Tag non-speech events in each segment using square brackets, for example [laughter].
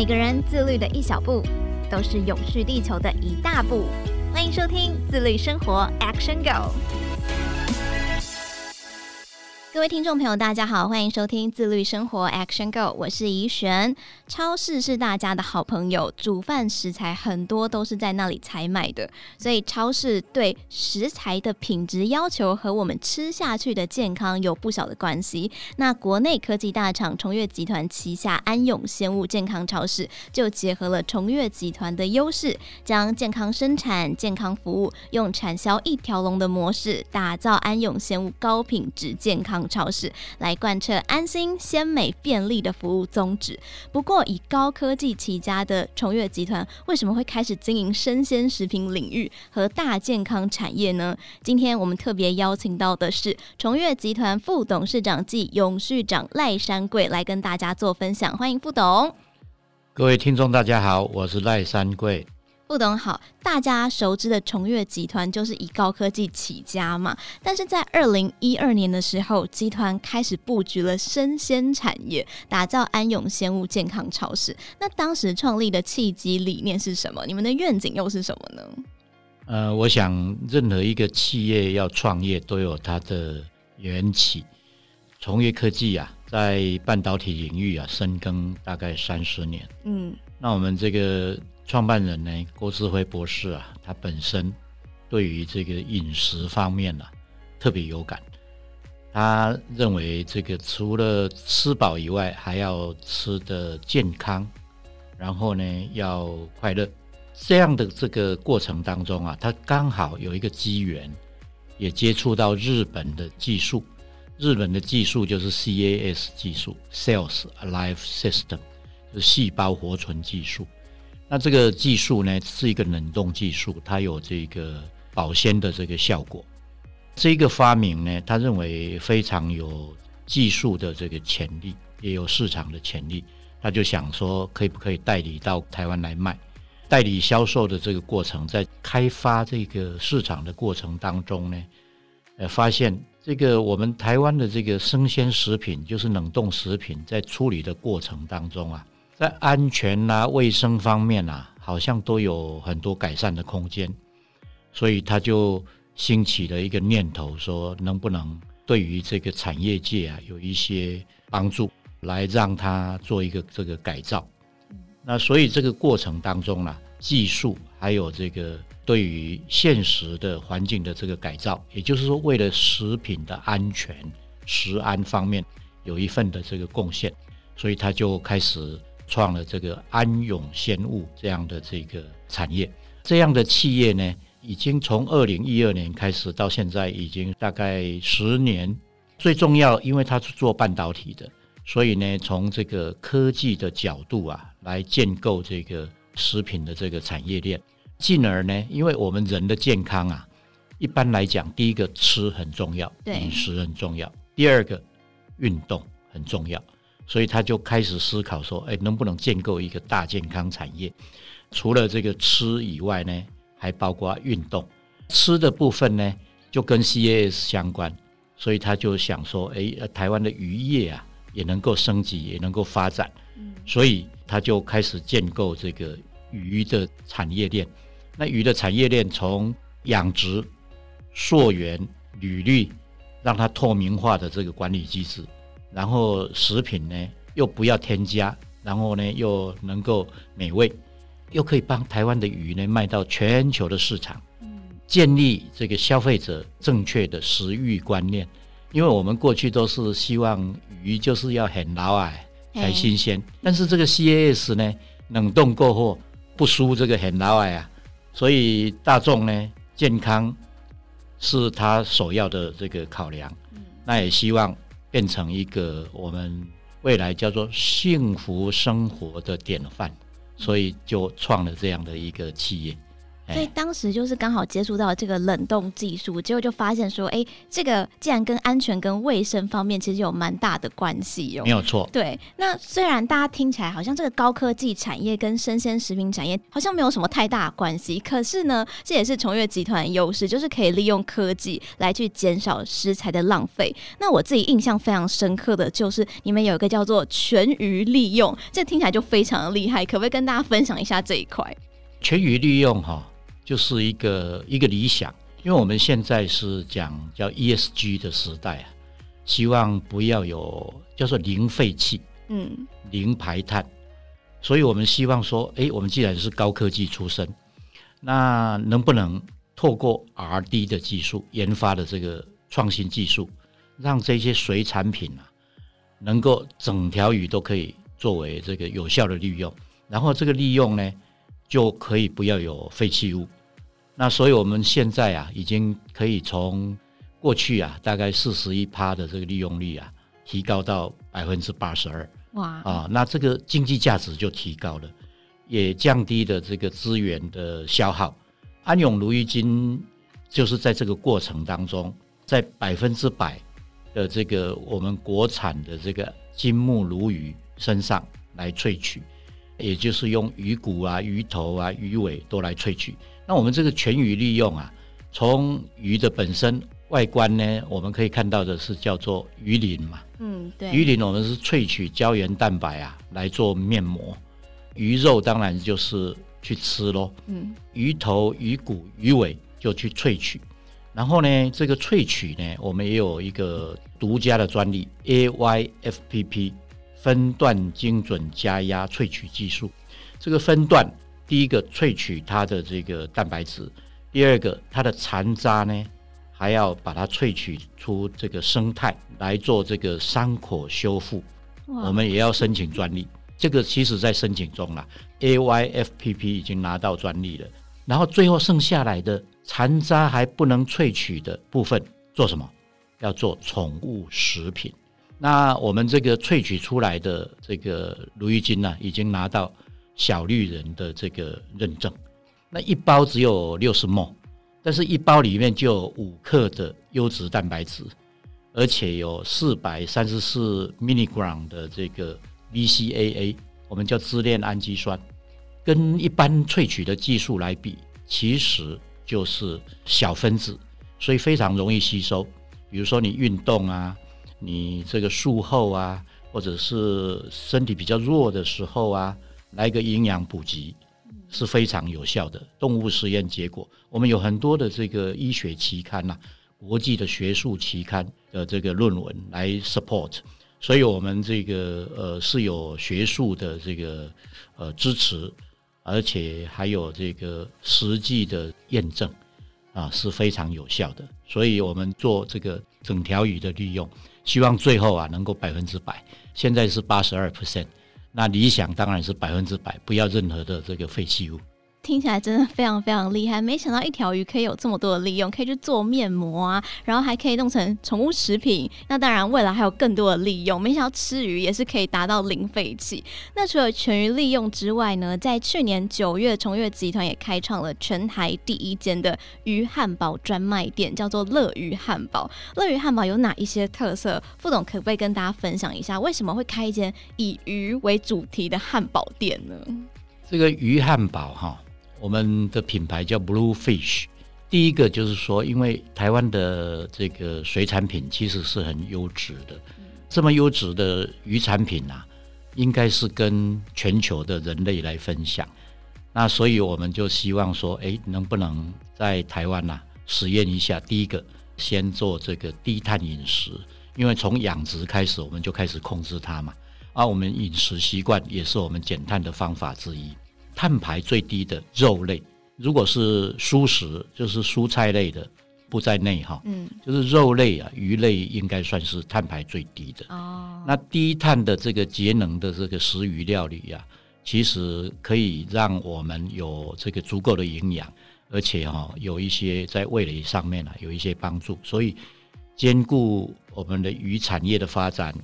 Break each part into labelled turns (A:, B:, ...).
A: 每个人自律的一小步，都是永续地球的一大步。欢迎收听《自律生活 Action Go》。各位听众朋友，大家好，欢迎收听自律生活 Action Go，我是怡璇。超市是大家的好朋友，煮饭食材很多都是在那里采买的，所以超市对食材的品质要求和我们吃下去的健康有不小的关系。那国内科技大厂崇越集团旗下安永鲜物健康超市就结合了崇越集团的优势，将健康生产、健康服务用产销一条龙的模式，打造安永鲜物高品质健康。超市来贯彻安心、鲜美、便利的服务宗旨。不过，以高科技起家的崇越集团，为什么会开始经营生鲜食品领域和大健康产业呢？今天我们特别邀请到的是崇越集团副董事长暨永续长赖山贵来跟大家做分享。欢迎副董。
B: 各位听众，大家好，我是赖山贵。
A: 副董好，大家熟知的崇越集团就是以高科技起家嘛，但是在二零一二年的时候，集团开始布局了生鲜产业，打造安永鲜物健康超市。那当时创立的契机理念是什么？你们的愿景又是什么呢？
B: 呃，我想任何一个企业要创业都有它的缘起。崇越科技啊，在半导体领域啊深耕大概三十年。嗯，那我们这个。创办人呢，郭志辉博士啊，他本身对于这个饮食方面呢、啊，特别有感。他认为这个除了吃饱以外，还要吃得健康，然后呢要快乐。这样的这个过程当中啊，他刚好有一个机缘，也接触到日本的技术。日本的技术就是 CAS 技术 （Cells Alive System），就是细胞活存技术。那这个技术呢，是一个冷冻技术，它有这个保鲜的这个效果。这个发明呢，他认为非常有技术的这个潜力，也有市场的潜力。他就想说，可以不可以代理到台湾来卖？代理销售的这个过程，在开发这个市场的过程当中呢，呃，发现这个我们台湾的这个生鲜食品，就是冷冻食品，在处理的过程当中啊。在安全啊、卫生方面啊，好像都有很多改善的空间，所以他就兴起了一个念头，说能不能对于这个产业界啊有一些帮助，来让他做一个这个改造。那所以这个过程当中呢、技术还有这个对于现实的环境的这个改造，也就是说，为了食品的安全、食安方面有一份的这个贡献，所以他就开始。创了这个安永鲜物这样的这个产业，这样的企业呢，已经从二零一二年开始到现在，已经大概十年。最重要，因为它是做半导体的，所以呢，从这个科技的角度啊，来建构这个食品的这个产业链。进而呢，因为我们人的健康啊，一般来讲，第一个吃很重要，饮食很重要；第二个运动很重要。所以他就开始思考说：“哎，能不能建构一个大健康产业？除了这个吃以外呢，还包括运动。吃的部分呢，就跟 CAS 相关。所以他就想说：哎，台湾的渔业啊，也能够升级，也能够发展。所以他就开始建构这个鱼的产业链。那鱼的产业链从养殖、溯源、履历，让它透明化的这个管理机制。”然后食品呢又不要添加，然后呢又能够美味，又可以帮台湾的鱼呢卖到全球的市场，建立这个消费者正确的食欲观念。因为我们过去都是希望鱼就是要很老哎才新鲜，但是这个 CAS 呢冷冻过后不输这个很老哎啊，所以大众呢健康是他首要的这个考量，那也希望。变成一个我们未来叫做幸福生活的典范，所以就创了这样的一个企业。
A: 所以当时就是刚好接触到这个冷冻技术，结果就发现说，哎，这个既然跟安全跟卫生方面其实有蛮大的关系哦。
B: 没有错。
A: 对，那虽然大家听起来好像这个高科技产业跟生鲜食品产业好像没有什么太大关系，可是呢，这也是崇越集团的优势，就是可以利用科技来去减少食材的浪费。那我自己印象非常深刻的就是你们有一个叫做全鱼利用，这听起来就非常的厉害，可不可以跟大家分享一下这一块？
B: 全鱼利用哈。就是一个一个理想，因为我们现在是讲叫 ESG 的时代啊，希望不要有叫做零废弃，嗯，零排碳，所以我们希望说，哎，我们既然是高科技出身，那能不能透过 R&D 的技术研发的这个创新技术，让这些水产品啊，能够整条鱼都可以作为这个有效的利用，然后这个利用呢，就可以不要有废弃物。那所以我们现在啊，已经可以从过去啊，大概四十一趴的这个利用率啊，提高到百分之八十二。哇！啊，那这个经济价值就提高了，也降低了这个资源的消耗。安永鲈鱼金就是在这个过程当中，在百分之百的这个我们国产的这个金目鲈鱼身上来萃取，也就是用鱼骨啊、鱼头啊、鱼尾都来萃取。那我们这个全鱼利用啊，从鱼的本身外观呢，我们可以看到的是叫做鱼鳞嘛。嗯，对。鱼鳞我们是萃取胶原蛋白啊来做面膜，鱼肉当然就是去吃喽。嗯，鱼头、鱼骨、鱼尾就去萃取，然后呢，这个萃取呢，我们也有一个独家的专利 AYFPP 分段精准加压萃取技术，这个分段。第一个萃取它的这个蛋白质，第二个它的残渣呢，还要把它萃取出这个生态来做这个伤口修复，我们也要申请专利。这个其实在申请中了，AYFPP 已经拿到专利了。然后最后剩下来的残渣还不能萃取的部分做什么？要做宠物食品。那我们这个萃取出来的这个鲈鱼精呢，已经拿到。小绿人的这个认证，那一包只有六十 ml，但是一包里面就有五克的优质蛋白质，而且有四百三十四 milligram 的这个 VCAA，我们叫支链氨基酸，跟一般萃取的技术来比，其实就是小分子，所以非常容易吸收。比如说你运动啊，你这个术后啊，或者是身体比较弱的时候啊。来一个营养补给是非常有效的。动物实验结果，我们有很多的这个医学期刊呐、啊，国际的学术期刊的这个论文来 support，所以我们这个呃是有学术的这个呃支持，而且还有这个实际的验证啊是非常有效的。所以我们做这个整条鱼的利用，希望最后啊能够百分之百，现在是八十二 percent。那理想当然是百分之百，不要任何的这个废弃物。
A: 听起来真的非常非常厉害，没想到一条鱼可以有这么多的利用，可以去做面膜啊，然后还可以弄成宠物食品。那当然，未来还有更多的利用。没想到吃鱼也是可以达到零废弃。[laughs] 那除了全鱼利用之外呢，在去年九月，崇越集团也开创了全台第一间的鱼汉堡专卖店，叫做乐鱼汉堡。乐鱼汉堡有哪一些特色？副总可不可以跟大家分享一下，为什么会开一间以鱼为主题的汉堡店呢？
B: 这个鱼汉堡哈。我们的品牌叫 Blue Fish。第一个就是说，因为台湾的这个水产品其实是很优质的，这么优质的鱼产品啊，应该是跟全球的人类来分享。那所以我们就希望说，哎，能不能在台湾呐实验一下？第一个，先做这个低碳饮食，因为从养殖开始，我们就开始控制它嘛。而我们饮食习惯也是我们减碳的方法之一。碳排最低的肉类，如果是蔬食，就是蔬菜类的，不在内哈。嗯，就是肉类啊，鱼类应该算是碳排最低的。哦，那低碳的这个节能的这个食鱼料理呀、啊，其实可以让我们有这个足够的营养，而且哈有一些在味蕾上面啊有一些帮助，所以兼顾我们的鱼产业的发展、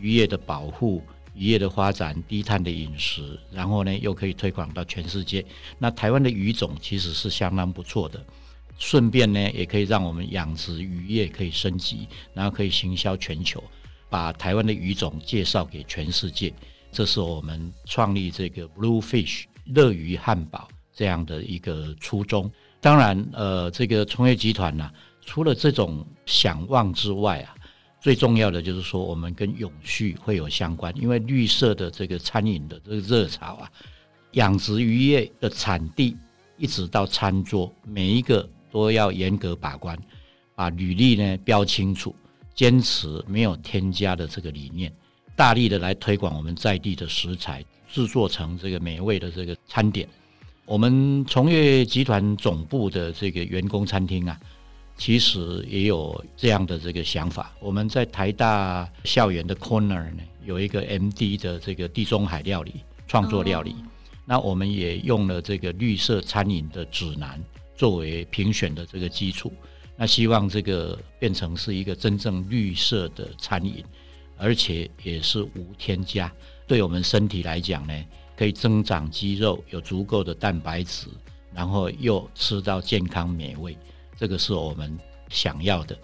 B: 渔业的保护。渔业的发展、低碳的饮食，然后呢又可以推广到全世界。那台湾的鱼种其实是相当不错的，顺便呢也可以让我们养殖渔业可以升级，然后可以行销全球，把台湾的鱼种介绍给全世界。这是我们创立这个 Blue Fish 乐鱼汉堡这样的一个初衷。当然，呃，这个崇业集团呢、除了这种想望之外啊。最重要的就是说，我们跟永续会有相关，因为绿色的这个餐饮的这个热潮啊，养殖渔业的产地一直到餐桌，每一个都要严格把关，把履历呢标清楚，坚持没有添加的这个理念，大力的来推广我们在地的食材，制作成这个美味的这个餐点。我们崇越集团总部的这个员工餐厅啊。其实也有这样的这个想法。我们在台大校园的 corner 呢，有一个 MD 的这个地中海料理创作料理。Oh. 那我们也用了这个绿色餐饮的指南作为评选的这个基础。那希望这个变成是一个真正绿色的餐饮，而且也是无添加，对我们身体来讲呢，可以增长肌肉，有足够的蛋白质，然后又吃到健康美味。这个是我们想要的。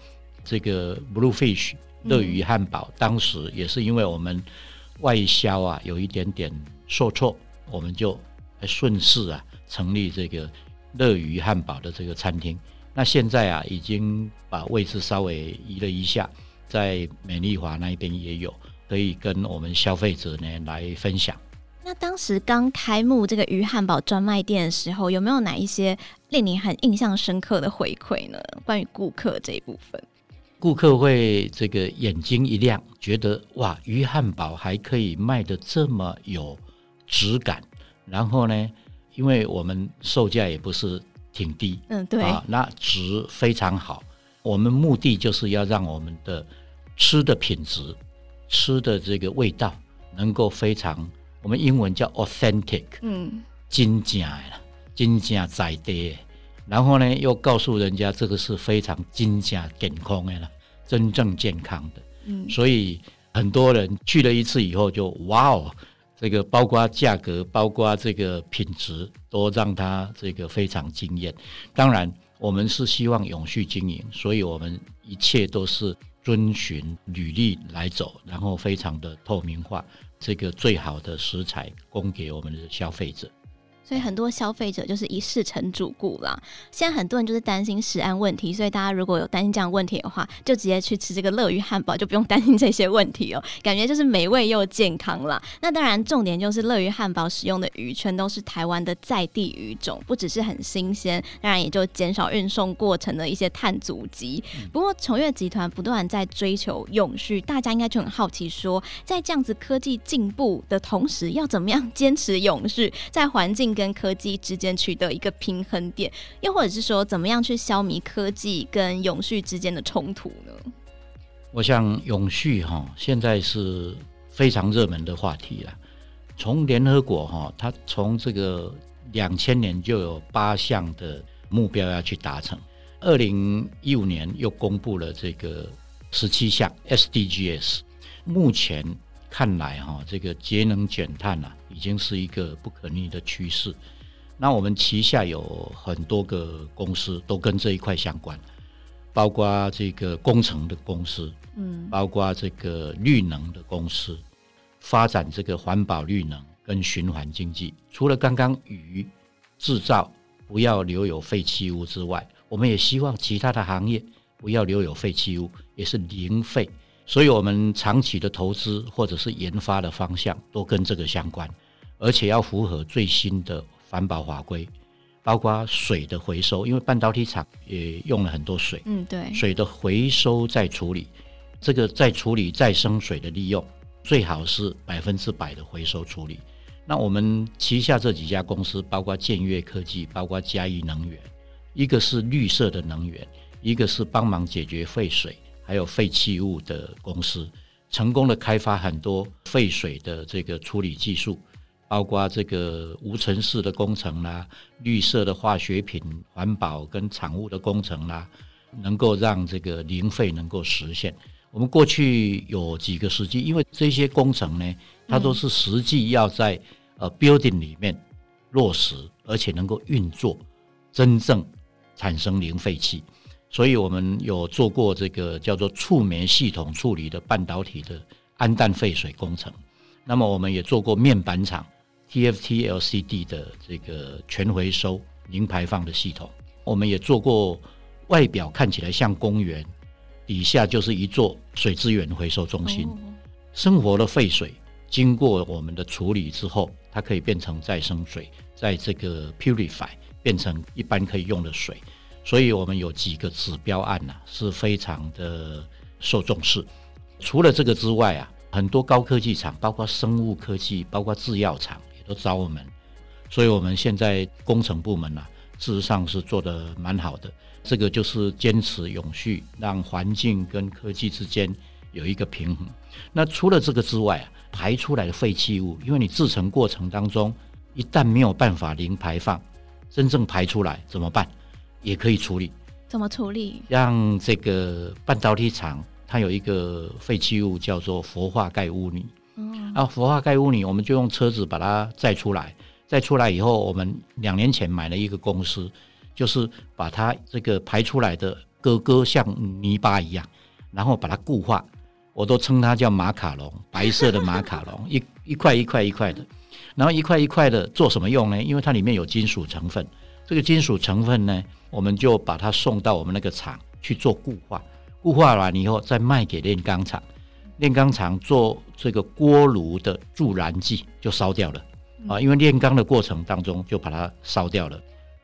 B: 这个 Blue Fish 乐鱼汉堡，嗯、当时也是因为我们外销啊有一点点受挫，我们就顺势啊成立这个乐鱼汉堡的这个餐厅。那现在啊已经把位置稍微移了一下，在美丽华那边也有，可以跟我们消费者呢来分享。
A: 那当时刚开幕这个鱼汉堡专卖店的时候，有没有哪一些令你很印象深刻的回馈呢？关于顾客这一部分，
B: 顾客会这个眼睛一亮，觉得哇，鱼汉堡还可以卖的这么有质感。然后呢，因为我们售价也不是挺低，
A: 嗯，对啊，
B: 那值非常好。我们目的就是要让我们的吃的品质、吃的这个味道能够非常。我们英文叫 authentic，嗯，真正的，真正在地的，然后呢，又告诉人家这个是非常真正健康的啦，真正健康的，嗯，所以很多人去了一次以后就哇哦，这个包括价格，包括这个品质，都让他这个非常惊艳。当然，我们是希望永续经营，所以我们一切都是遵循履历来走，然后非常的透明化。这个最好的食材供给我们的消费者。
A: 所以很多消费者就是一试成主顾啦。现在很多人就是担心食安问题，所以大家如果有担心这样问题的话，就直接去吃这个乐鱼汉堡，就不用担心这些问题哦。[laughs] 感觉就是美味又健康啦。那当然，重点就是乐鱼汉堡使用的鱼全都是台湾的在地鱼种，不只是很新鲜，当然也就减少运送过程的一些碳足迹。不过崇越集团不断在追求永续，大家应该就很好奇说，在这样子科技进步的同时，要怎么样坚持永续，在环境跟科技之间取得一个平衡点，又或者是说，怎么样去消弭科技跟永续之间的冲突呢？
B: 我想永续哈，现在是非常热门的话题了。从联合国哈，它从这个两千年就有八项的目标要去达成，二零一五年又公布了这个十七项 SDGs，目前。看来哈，这个节能减碳啊，已经是一个不可逆的趋势。那我们旗下有很多个公司都跟这一块相关，包括这个工程的公司，嗯，包括这个绿能的公司，发展这个环保绿能跟循环经济。除了刚刚鱼制造不要留有废弃物之外，我们也希望其他的行业不要留有废弃物，也是零废。所以，我们长期的投资或者是研发的方向都跟这个相关，而且要符合最新的环保法规，包括水的回收，因为半导体厂也用了很多水，
A: 嗯，对，
B: 水的回收再处理，这个再处理再生水的利用，最好是百分之百的回收处理。那我们旗下这几家公司，包括建越科技，包括嘉义能源，一个是绿色的能源，一个是帮忙解决废水。还有废弃物的公司，成功的开发很多废水的这个处理技术，包括这个无尘室的工程啦，绿色的化学品环保跟产物的工程啦，能够让这个零废能够实现。我们过去有几个时机，因为这些工程呢，它都是实际要在呃 building 里面落实，而且能够运作，真正产生零废气。所以我们有做过这个叫做触媒系统处理的半导体的氨氮废水工程。那么我们也做过面板厂 TFT LCD 的这个全回收零排放的系统。我们也做过外表看起来像公园。底下就是一座水资源回收中心，生活的废水经过我们的处理之后，它可以变成再生水，在这个 purify 变成一般可以用的水。所以我们有几个指标案呐、啊，是非常的受重视。除了这个之外啊，很多高科技厂，包括生物科技，包括制药厂，也都找我们。所以我们现在工程部门啊，事实上是做得蛮好的。这个就是坚持永续，让环境跟科技之间有一个平衡。那除了这个之外啊，排出来的废弃物，因为你制成过程当中一旦没有办法零排放，真正排出来怎么办？也可以处理。
A: 怎么处理？
B: 让这个半导体厂它有一个废弃物叫做氟化钙污泥。嗯。啊，氟化钙污泥，我们就用车子把它载出来。载出来以后，我们两年前买了一个公司。就是把它这个排出来的咯咯像泥巴一样，然后把它固化，我都称它叫马卡龙，白色的马卡龙，一 [laughs] 一块一块一块的，然后一块一块的做什么用呢？因为它里面有金属成分，这个金属成分呢，我们就把它送到我们那个厂去做固化，固化完以后再卖给炼钢厂，炼钢厂做这个锅炉的助燃剂就烧掉了啊，因为炼钢的过程当中就把它烧掉了。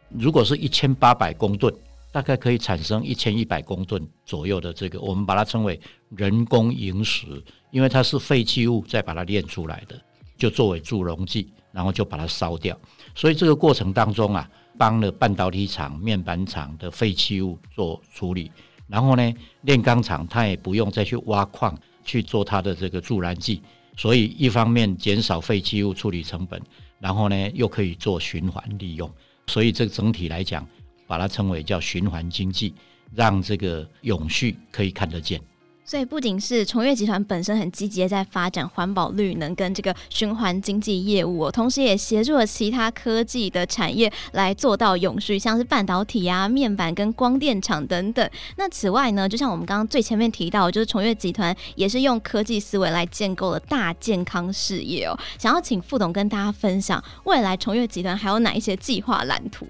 B: 如果是一千八百公吨，大概可以产生一千一百公吨左右的这个，我们把它称为人工萤石，因为它是废弃物再把它炼出来的，就作为助溶剂，然后就把它烧掉。所以这个过程当中啊，帮了半导体厂、面板厂的废弃物做处理，然后呢，炼钢厂它也不用再去挖矿去做它的这个助燃剂，所以一方面减少废弃物处理成本，然后呢又可以做循环利用。所以，这个整体来讲，把它称为叫循环经济，让这个永续可以看得见。
A: 所以，不仅是崇越集团本身很积极的在发展环保绿能跟这个循环经济业务哦，同时也协助了其他科技的产业来做到永续，像是半导体啊、面板跟光电厂等等。那此外呢，就像我们刚刚最前面提到，就是崇越集团也是用科技思维来建构了大健康事业哦。想要请副董跟大家分享，未来崇越集团还有哪一些计划蓝图？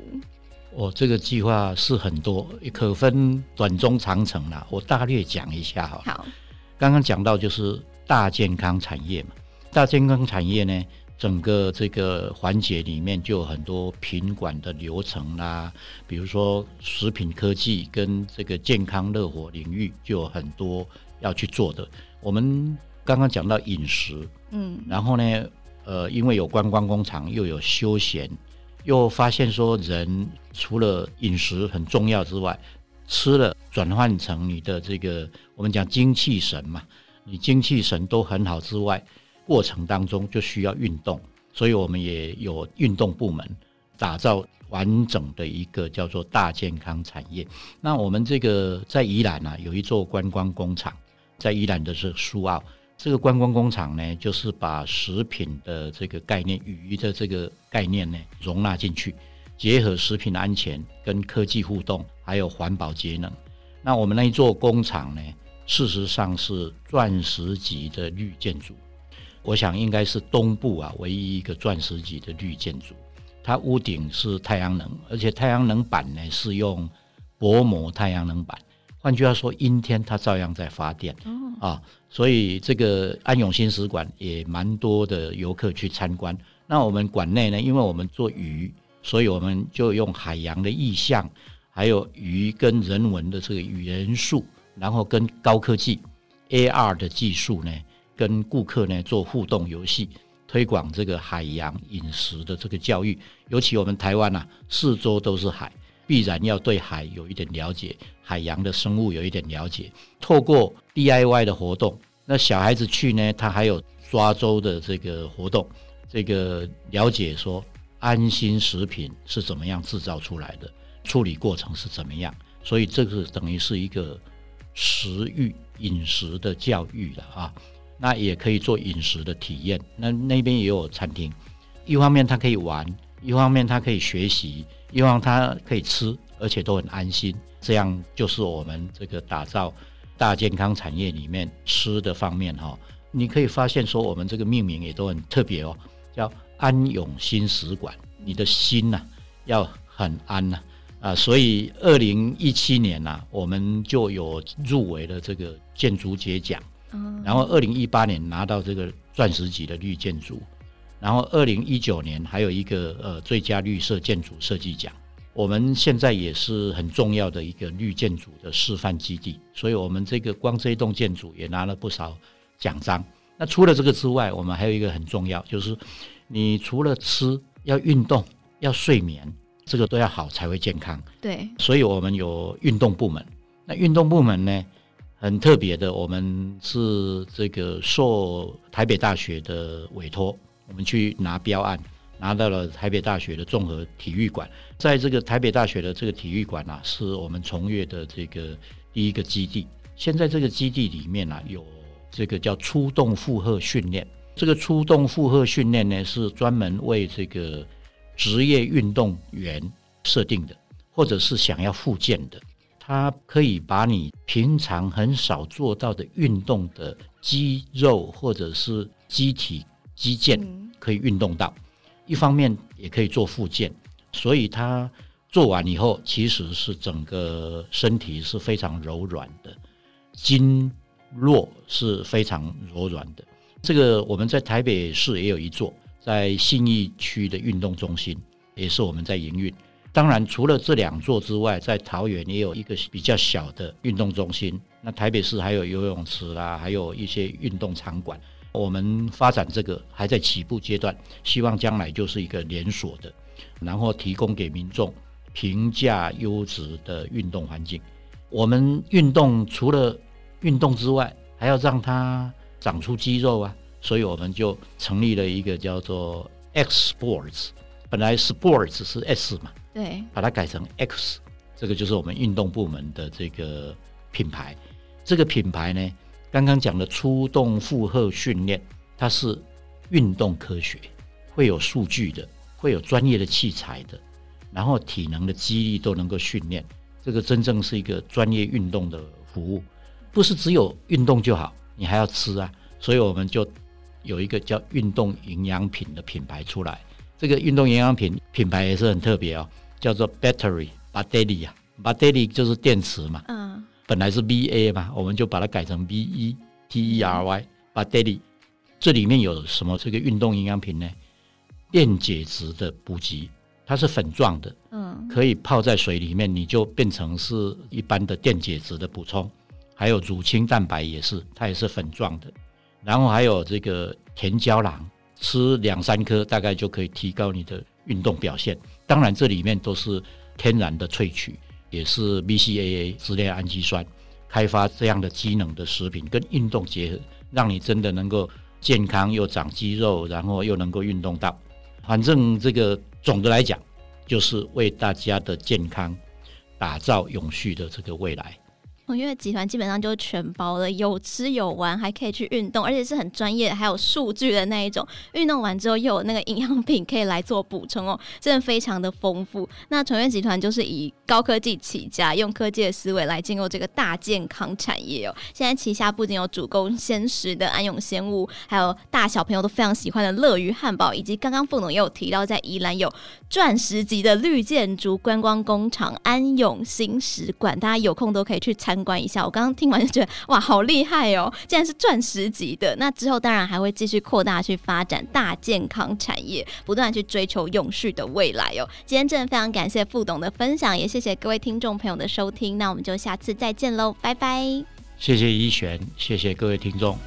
B: 哦，这个计划是很多，可分短、中、长程啦。我大略讲一下哈。好，刚刚讲到就是大健康产业嘛，大健康产业呢，整个这个环节里面就有很多品管的流程啦，比如说食品科技跟这个健康热火领域就有很多要去做的。我们刚刚讲到饮食，嗯，然后呢，呃，因为有观光工厂，又有休闲。又发现说，人除了饮食很重要之外，吃了转换成你的这个我们讲精气神嘛，你精气神都很好之外，过程当中就需要运动，所以我们也有运动部门，打造完整的一个叫做大健康产业。那我们这个在宜兰啊，有一座观光工厂，在宜兰的是苏澳。这个观光工厂呢，就是把食品的这个概念、鱼的这个概念呢容纳进去，结合食品安全跟科技互动，还有环保节能。那我们那一座工厂呢，事实上是钻石级的绿建筑，我想应该是东部啊唯一一个钻石级的绿建筑。它屋顶是太阳能，而且太阳能板呢是用薄膜太阳能板，换句话说，阴天它照样在发电啊。所以这个安永新使馆也蛮多的游客去参观。那我们馆内呢，因为我们做鱼，所以我们就用海洋的意象，还有鱼跟人文的这个元素，然后跟高科技 AR 的技术呢，跟顾客呢做互动游戏，推广这个海洋饮食的这个教育。尤其我们台湾呐、啊，四周都是海，必然要对海有一点了解。海洋的生物有一点了解，透过 DIY 的活动，那小孩子去呢，他还有抓周的这个活动，这个了解说安心食品是怎么样制造出来的，处理过程是怎么样，所以这个等于是一个食欲饮食的教育了啊。那也可以做饮食的体验，那那边也有餐厅。一方面他可以玩，一方面他可以学习，一方面他可以吃，而且都很安心。这样就是我们这个打造大健康产业里面吃的方面哈。你可以发现说，我们这个命名也都很特别哦，叫安永新食馆。你的心呐、啊、要很安呐啊，所以二零一七年呐、啊，我们就有入围了这个建筑节奖。然后，二零一八年拿到这个钻石级的绿建筑，然后二零一九年还有一个呃最佳绿色建筑设计奖。我们现在也是很重要的一个绿建筑的示范基地，所以我们这个光这一栋建筑也拿了不少奖章。那除了这个之外，我们还有一个很重要，就是你除了吃要运动要睡眠，这个都要好才会健康。
A: 对，
B: 所以我们有运动部门。那运动部门呢？很特别的，我们是这个受台北大学的委托，我们去拿标案，拿到了台北大学的综合体育馆。在这个台北大学的这个体育馆啊，是我们崇越的这个第一个基地。现在这个基地里面啊，有这个叫出动负荷训练。这个出动负荷训练呢，是专门为这个职业运动员设定的，或者是想要复健的。它可以把你平常很少做到的运动的肌肉或者是机体肌腱可以运动到，一方面也可以做复健，所以它做完以后其实是整个身体是非常柔软的，经络是非常柔软的。这个我们在台北市也有一座，在信义区的运动中心也是我们在营运。当然，除了这两座之外，在桃园也有一个比较小的运动中心。那台北市还有游泳池啦，还有一些运动场馆。我们发展这个还在起步阶段，希望将来就是一个连锁的，然后提供给民众平价优质的运动环境。我们运动除了运动之外，还要让它长出肌肉啊，所以我们就成立了一个叫做 X Sports。本来 Sports 是 S 嘛。
A: 对，
B: 把它改成 X，这个就是我们运动部门的这个品牌。这个品牌呢，刚刚讲的出动负荷训练，它是运动科学，会有数据的，会有专业的器材的，然后体能的肌力都能够训练。这个真正是一个专业运动的服务，不是只有运动就好，你还要吃啊。所以我们就有一个叫运动营养品的品牌出来。这个运动营养品品牌也是很特别哦。叫做 Battery Battery 啊，Battery 就是电池嘛。嗯。本来是 B A 嘛，我们就把它改成 V E T E R Y，把 daily。这里面有什么？这个运动营养品呢？电解质的补给，它是粉状的。嗯。可以泡在水里面，你就变成是一般的电解质的补充。还有乳清蛋白也是，它也是粉状的。然后还有这个甜胶囊，吃两三颗大概就可以提高你的运动表现。当然，这里面都是天然的萃取，也是 BCAA 支链氨基酸开发这样的机能的食品，跟运动结合，让你真的能够健康又长肌肉，然后又能够运动到。反正这个总的来讲，就是为大家的健康打造永续的这个未来。
A: 因为集团基本上就全包了，有吃有玩，还可以去运动，而且是很专业，还有数据的那一种。运动完之后又有那个营养品可以来做补充哦，真的非常的丰富。那崇越集团就是以高科技起家，用科技的思维来进入这个大健康产业哦。现在旗下不仅有主攻鲜食的安永鲜物，还有大小朋友都非常喜欢的乐鱼汉堡，以及刚刚副总也有提到，在宜兰有钻石级的绿建筑观光工厂安永新食馆，大家有空都可以去参。观一下，我刚刚听完就觉得哇，好厉害哦！竟然是钻石级的。那之后当然还会继续扩大去发展大健康产业，不断去追求永续的未来哦。今天真的非常感谢副董的分享，也谢谢各位听众朋友的收听。那我们就下次再见喽，拜拜！
B: 谢谢一璇，谢谢各位听众。